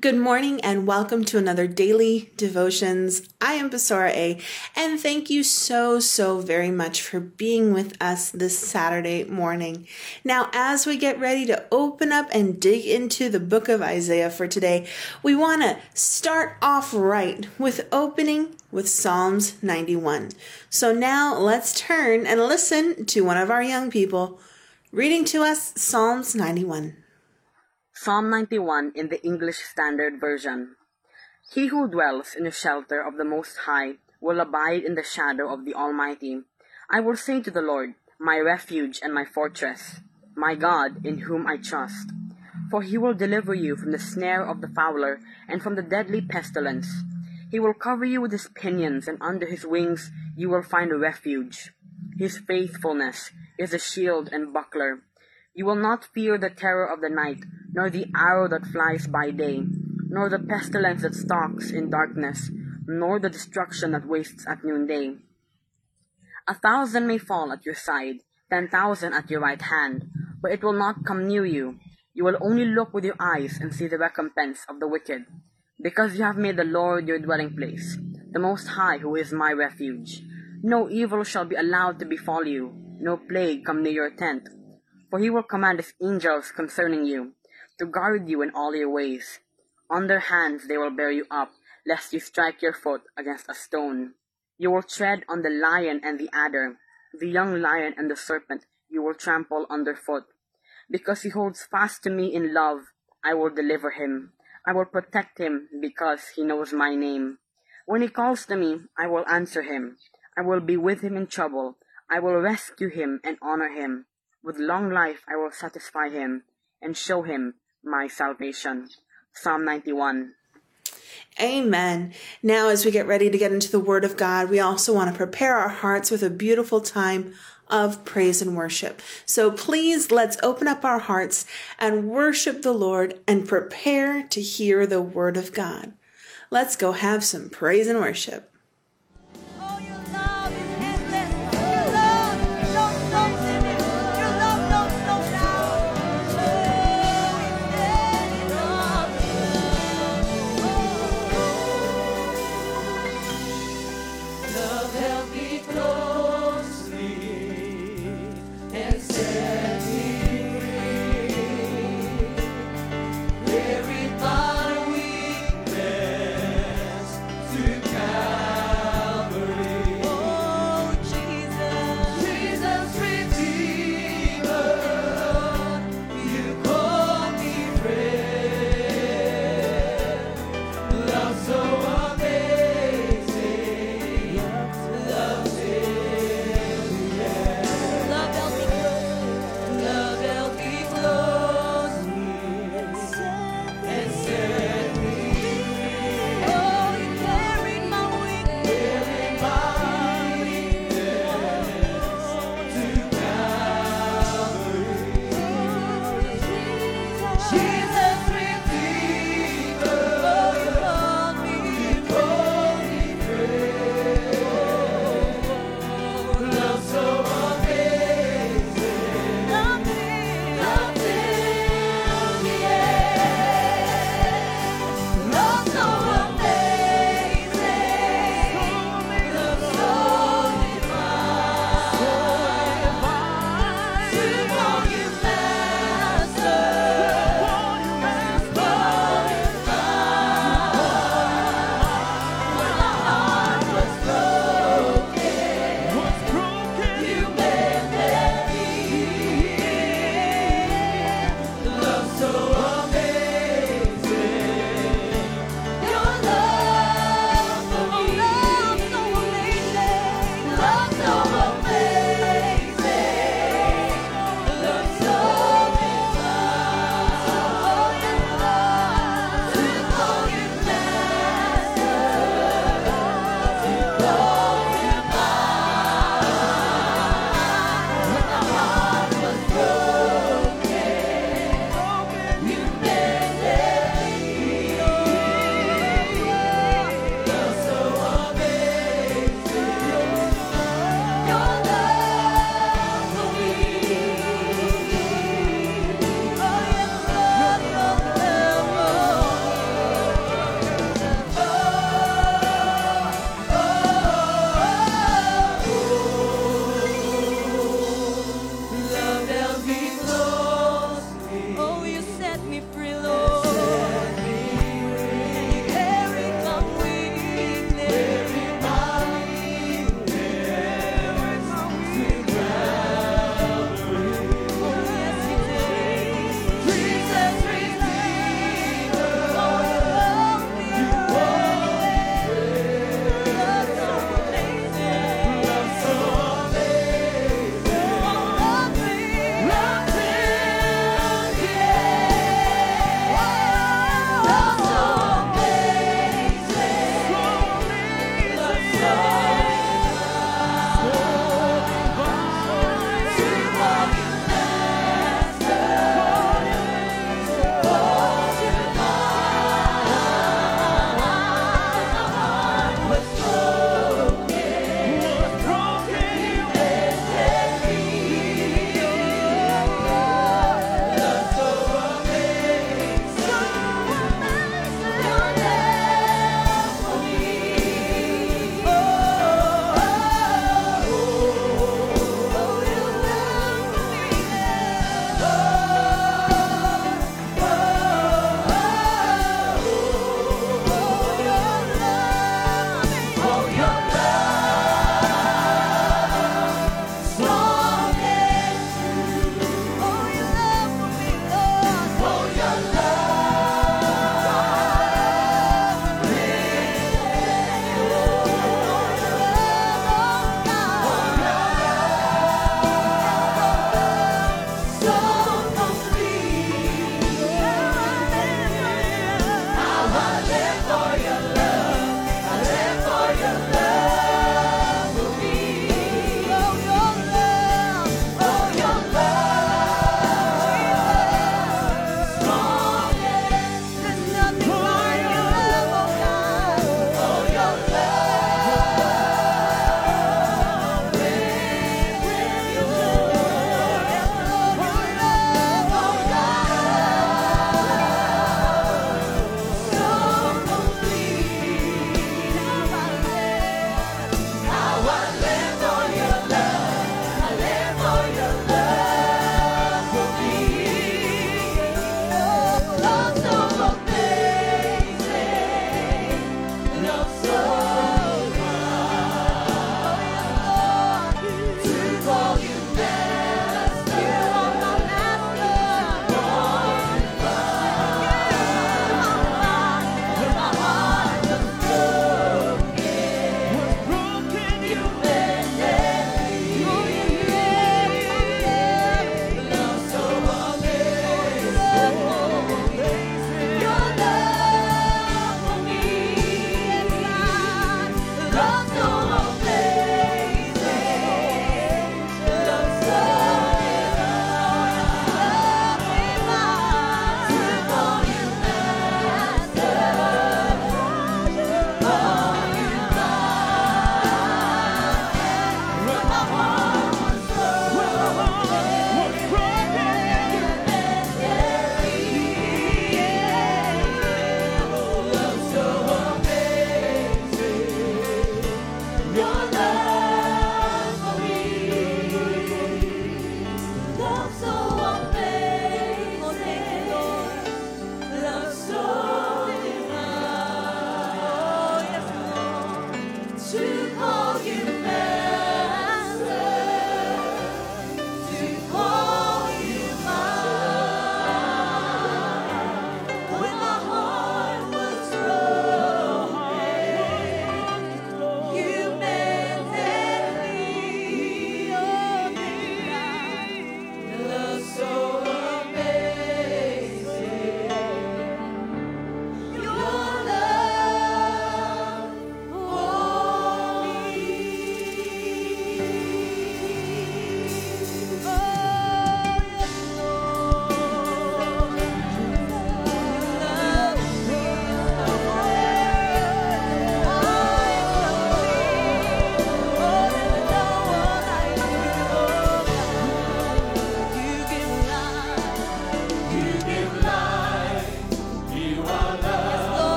Good morning and welcome to another daily devotions. I am Basora A and thank you so, so very much for being with us this Saturday morning. Now, as we get ready to open up and dig into the book of Isaiah for today, we want to start off right with opening with Psalms 91. So now let's turn and listen to one of our young people reading to us Psalms 91. Psalm 91 in the English Standard Version. He who dwells in the shelter of the Most High will abide in the shadow of the Almighty. I will say to the Lord, my refuge and my fortress, my God in whom I trust. For he will deliver you from the snare of the fowler and from the deadly pestilence. He will cover you with his pinions, and under his wings you will find a refuge. His faithfulness is a shield and buckler. You will not fear the terror of the night, nor the arrow that flies by day, nor the pestilence that stalks in darkness, nor the destruction that wastes at noonday. A thousand may fall at your side, ten thousand at your right hand, but it will not come near you. You will only look with your eyes and see the recompense of the wicked, because you have made the Lord your dwelling place, the Most High who is my refuge. No evil shall be allowed to befall you, no plague come near your tent. For he will command his angels concerning you, to guard you in all your ways. On their hands they will bear you up, lest you strike your foot against a stone. You will tread on the lion and the adder, the young lion and the serpent you will trample underfoot. Because he holds fast to me in love, I will deliver him. I will protect him because he knows my name. When he calls to me, I will answer him. I will be with him in trouble. I will rescue him and honor him. With long life I will satisfy him and show him my salvation. Psalm 91. Amen. Now, as we get ready to get into the Word of God, we also want to prepare our hearts with a beautiful time of praise and worship. So please let's open up our hearts and worship the Lord and prepare to hear the Word of God. Let's go have some praise and worship.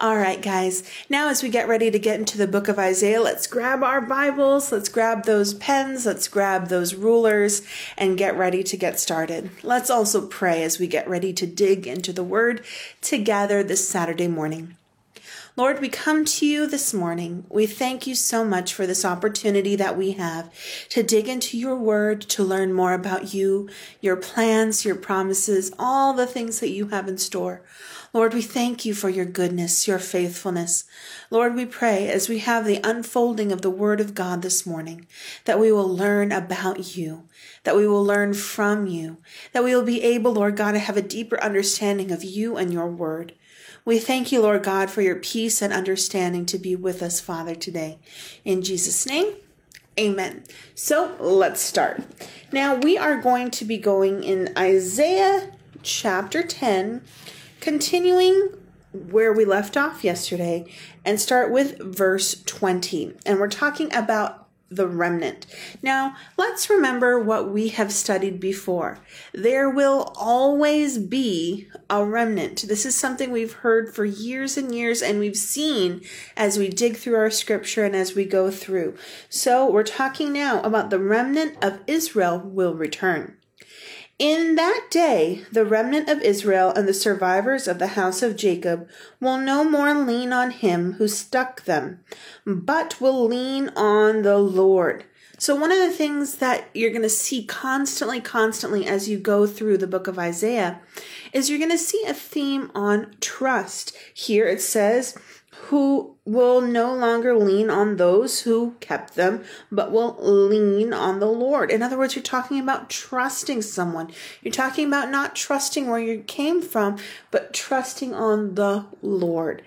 Guys. Now, as we get ready to get into the book of Isaiah, let's grab our Bibles, let's grab those pens, let's grab those rulers, and get ready to get started. Let's also pray as we get ready to dig into the Word together this Saturday morning. Lord, we come to you this morning. We thank you so much for this opportunity that we have to dig into your word, to learn more about you, your plans, your promises, all the things that you have in store. Lord, we thank you for your goodness, your faithfulness. Lord, we pray as we have the unfolding of the Word of God this morning that we will learn about you, that we will learn from you, that we will be able, Lord God, to have a deeper understanding of you and your Word. We thank you, Lord God, for your peace and understanding to be with us, Father, today. In Jesus' name, amen. So let's start. Now we are going to be going in Isaiah chapter 10, continuing where we left off yesterday, and start with verse 20. And we're talking about the remnant. Now, let's remember what we have studied before. There will always be a remnant. This is something we've heard for years and years, and we've seen as we dig through our scripture and as we go through. So, we're talking now about the remnant of Israel will return. In that day, the remnant of Israel and the survivors of the house of Jacob will no more lean on him who stuck them, but will lean on the Lord. So, one of the things that you're going to see constantly, constantly as you go through the book of Isaiah is you're going to see a theme on trust. Here it says, who will no longer lean on those who kept them, but will lean on the Lord. In other words, you're talking about trusting someone. You're talking about not trusting where you came from, but trusting on the Lord.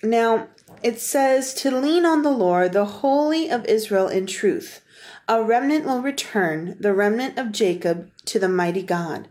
Now, it says to lean on the Lord, the Holy of Israel in truth. A remnant will return, the remnant of Jacob, to the mighty God.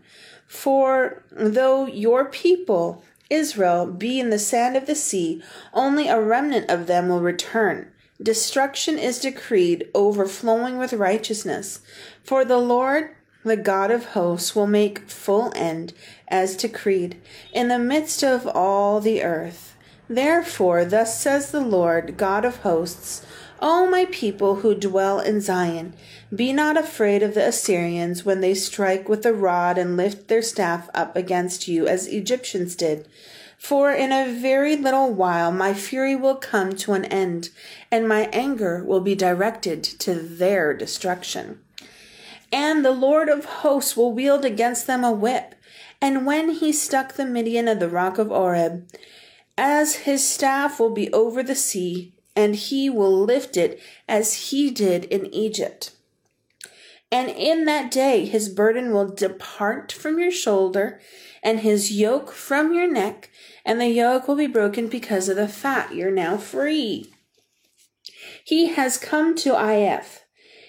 For though your people Israel be in the sand of the sea, only a remnant of them will return. Destruction is decreed, overflowing with righteousness. For the Lord, the God of hosts, will make full end, as decreed, in the midst of all the earth. Therefore, thus says the Lord, God of hosts, O my people who dwell in Zion, be not afraid of the Assyrians when they strike with the rod and lift their staff up against you as Egyptians did. For in a very little while my fury will come to an end, and my anger will be directed to their destruction. And the Lord of hosts will wield against them a whip, and when he stuck the Midian at the rock of Oreb, as his staff will be over the sea, and he will lift it as he did in Egypt. And in that day his burden will depart from your shoulder, and his yoke from your neck, and the yoke will be broken because of the fat. You're now free. He has come to Aiath.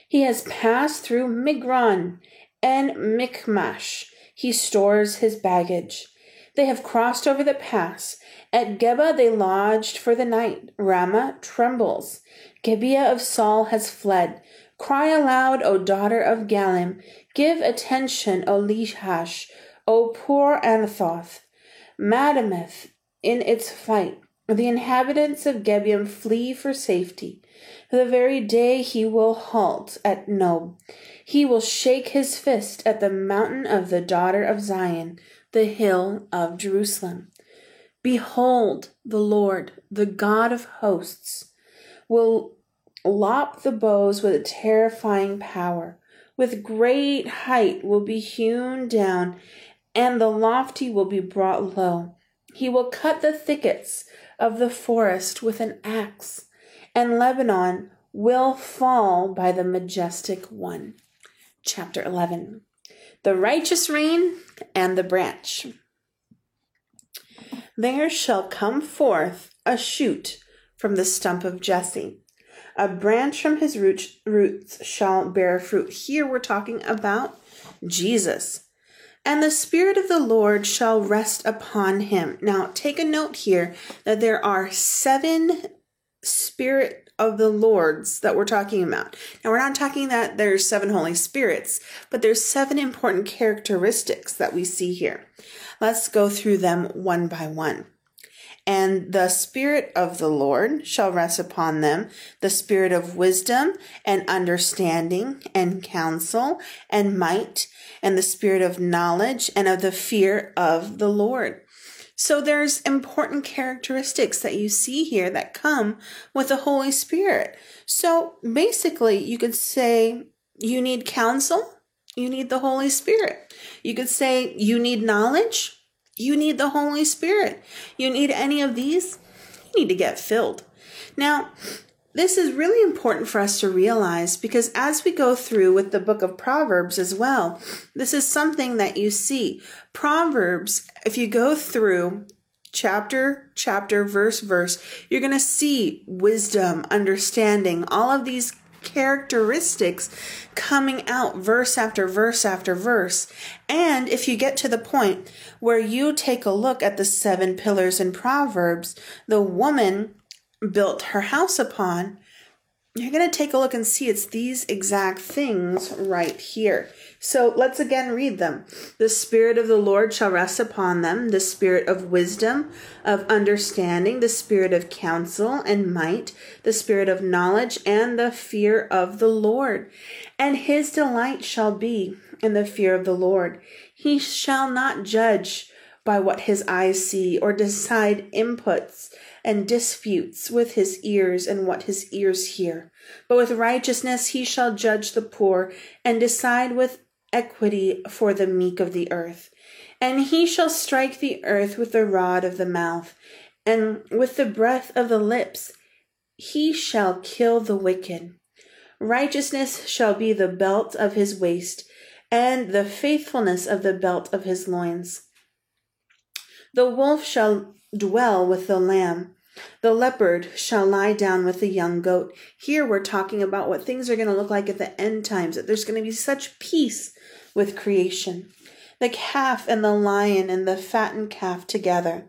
He has passed through Migron and Michmash. He stores his baggage. They have crossed over the pass. At Geba they lodged for the night. Ramah trembles. Gibeah of Saul has fled. Cry aloud, O daughter of Gallim. Give attention, O Lachish, O poor Anathoth. Madameth in its flight. The inhabitants of Gebim flee for safety. The very day he will halt at Nob. He will shake his fist at the mountain of the daughter of Zion, the hill of Jerusalem. Behold, the Lord, the God of hosts, will lop the bows with a terrifying power. With great height will be hewn down, and the lofty will be brought low. He will cut the thickets of the forest with an axe, and Lebanon will fall by the majestic one. Chapter 11 The righteous reign and the branch. There shall come forth a shoot from the stump of Jesse. A branch from his roots shall bear fruit. Here we're talking about Jesus. And the Spirit of the Lord shall rest upon him. Now, take a note here that there are seven Spirit of the Lords that we're talking about. Now, we're not talking that there's seven Holy Spirits, but there's seven important characteristics that we see here. Let's go through them one by one. And the Spirit of the Lord shall rest upon them the Spirit of wisdom and understanding and counsel and might, and the Spirit of knowledge and of the fear of the Lord. So there's important characteristics that you see here that come with the Holy Spirit. So basically, you could say you need counsel, you need the Holy Spirit. You could say you need knowledge, you need the Holy Spirit. You need any of these, you need to get filled. Now, this is really important for us to realize because as we go through with the book of Proverbs as well, this is something that you see. Proverbs, if you go through chapter, chapter, verse, verse, you're going to see wisdom, understanding, all of these characteristics coming out verse after verse after verse. And if you get to the point where you take a look at the seven pillars in Proverbs, the woman built her house upon, you're going to take a look and see it's these exact things right here. So let's again read them. The Spirit of the Lord shall rest upon them, the Spirit of wisdom, of understanding, the Spirit of counsel and might, the Spirit of knowledge, and the fear of the Lord. And his delight shall be in the fear of the Lord. He shall not judge by what his eyes see or decide inputs and disputes with his ears and what his ears hear. But with righteousness he shall judge the poor and decide with equity for the meek of the earth. And he shall strike the earth with the rod of the mouth, and with the breath of the lips he shall kill the wicked. Righteousness shall be the belt of his waist, and the faithfulness of the belt of his loins. The wolf shall dwell with the lamb. The leopard shall lie down with the young goat. Here we're talking about what things are going to look like at the end times, that there's going to be such peace with creation. The calf and the lion and the fattened calf together,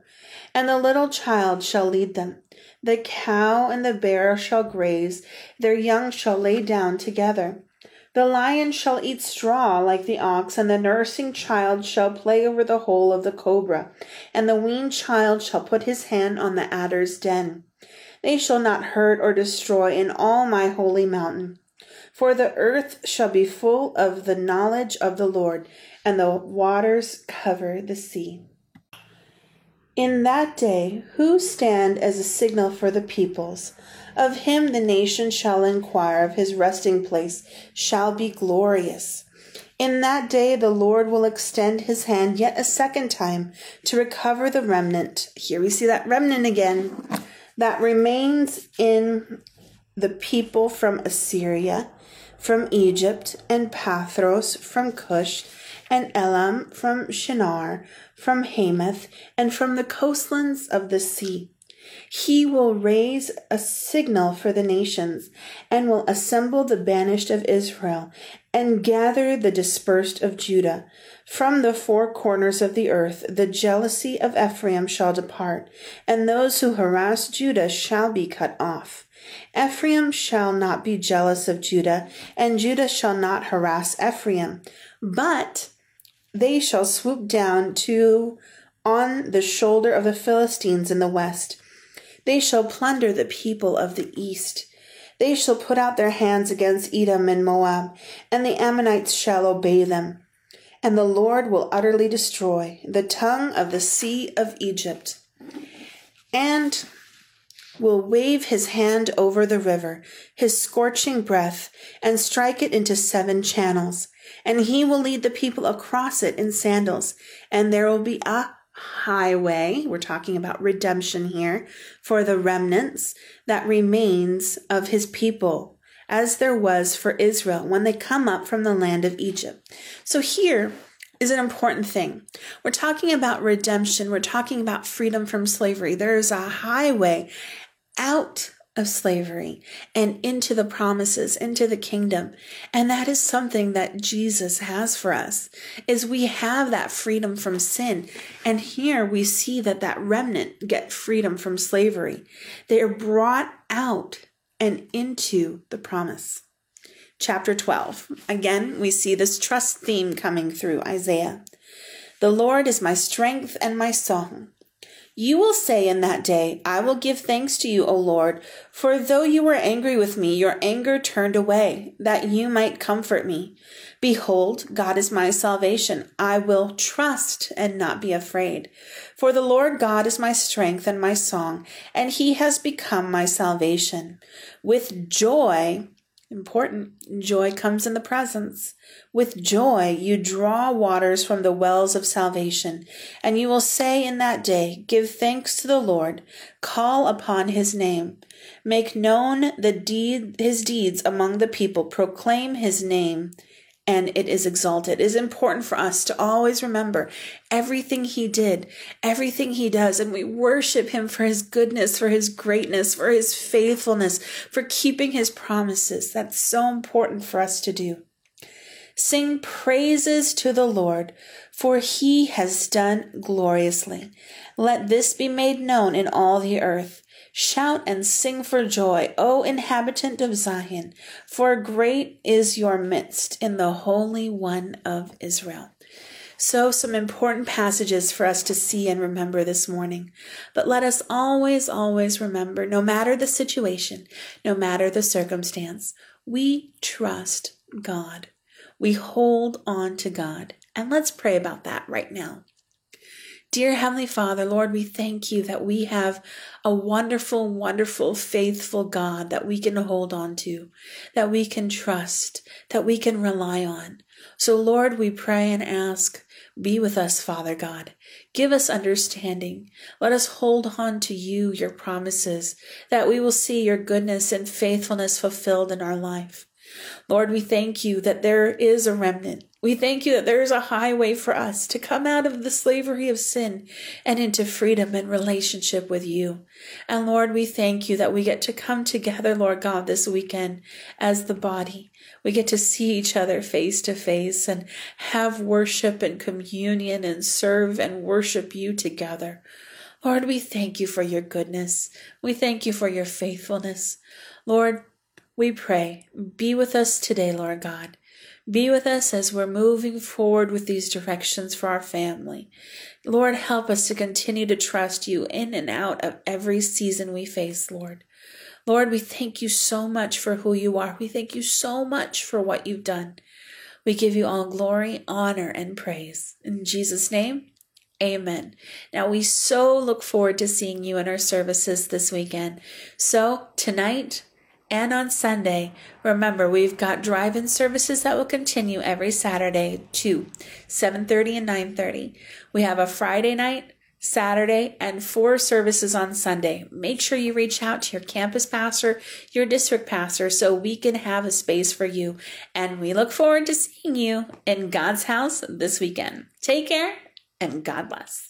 and the little child shall lead them. The cow and the bear shall graze, their young shall lay down together. The lion shall eat straw like the ox, and the nursing child shall play over the hole of the cobra, and the weaned child shall put his hand on the adder's den. They shall not hurt or destroy in all my holy mountain. For the earth shall be full of the knowledge of the Lord, and the waters cover the sea. In that day, who stand as a signal for the peoples? Of him the nation shall inquire, of his resting place shall be glorious. In that day the Lord will extend his hand yet a second time to recover the remnant. Here we see that remnant again that remains in the people from Assyria from Egypt, and Pathros from Cush, and Elam from Shinar, from Hamath, and from the coastlands of the sea. He will raise a signal for the nations, and will assemble the banished of Israel, and gather the dispersed of Judah. From the four corners of the earth the jealousy of Ephraim shall depart, and those who harass Judah shall be cut off. Ephraim shall not be jealous of Judah, and Judah shall not harass Ephraim, but they shall swoop down to on the shoulder of the Philistines in the west. They shall plunder the people of the east. They shall put out their hands against Edom and Moab, and the Ammonites shall obey them. And the Lord will utterly destroy the tongue of the sea of Egypt. And will wave his hand over the river, his scorching breath, and strike it into seven channels. And he will lead the people across it in sandals, and there will be a highway. We're talking about redemption here for the remnants that remains of his people, as there was for Israel when they come up from the land of Egypt. So here, is an important thing. We're talking about redemption. We're talking about freedom from slavery. There is a highway out of slavery and into the promises into the kingdom. And that is something that Jesus has for us is we have that freedom from sin. And here we see that that remnant get freedom from slavery. They are brought out and into the promise. Chapter 12 again we see this trust theme coming through Isaiah. The Lord is my strength and my song You will say in that day, I will give thanks to you, O Lord, for though you were angry with me, your anger turned away, that you might comfort me. Behold, God is my salvation. I will trust and not be afraid. For the Lord God is my strength and my song, and he has become my salvation. With joy, Important. Joy comes in the presence. With joy, you draw waters from the wells of salvation, and you will say in that day, Give thanks to the Lord, call upon his name, make known the deed, his deeds among the people, proclaim his name and it is exalted. It is important for us to always remember everything he did, everything he does, and we worship him for his goodness, for his greatness, for his faithfulness, for keeping his promises. That's so important for us to do. Sing praises to the Lord, for he has done gloriously. Let this be made known in all the earth. Shout and sing for joy, O inhabitant of Zion, for great is your midst in the Holy One of Israel. So, some important passages for us to see and remember this morning. But let us always, always remember no matter the situation, no matter the circumstance, we trust God. We hold on to God. And let's pray about that right now. Dear Heavenly Father, Lord, we thank you that we have a wonderful, wonderful, faithful God that we can hold on to, that we can trust, that we can rely on. So, Lord, we pray and ask, be with us, Father God. Give us understanding. Let us hold on to you, your promises, that we will see your goodness and faithfulness fulfilled in our life. Lord, we thank you that there is a remnant. We thank you that there is a highway for us to come out of the slavery of sin and into freedom and relationship with you. And Lord, we thank you that we get to come together, Lord God, this weekend as the body. We get to see each other face to face and have worship and communion and serve and worship you together. Lord, we thank you for your goodness. We thank you for your faithfulness. Lord, we pray, be with us today, Lord God. Be with us as we're moving forward with these directions for our family. Lord, help us to continue to trust you in and out of every season we face, Lord. Lord, we thank you so much for who you are. We thank you so much for what you've done. We give you all glory, honor, and praise. In Jesus' name, Amen. Now, we so look forward to seeing you in our services this weekend. So, tonight, and on Sunday. Remember, we've got drive-in services that will continue every Saturday to 7:30 and 9:30. We have a Friday night, Saturday, and four services on Sunday. Make sure you reach out to your campus pastor, your district pastor, so we can have a space for you. And we look forward to seeing you in God's house this weekend. Take care and God bless.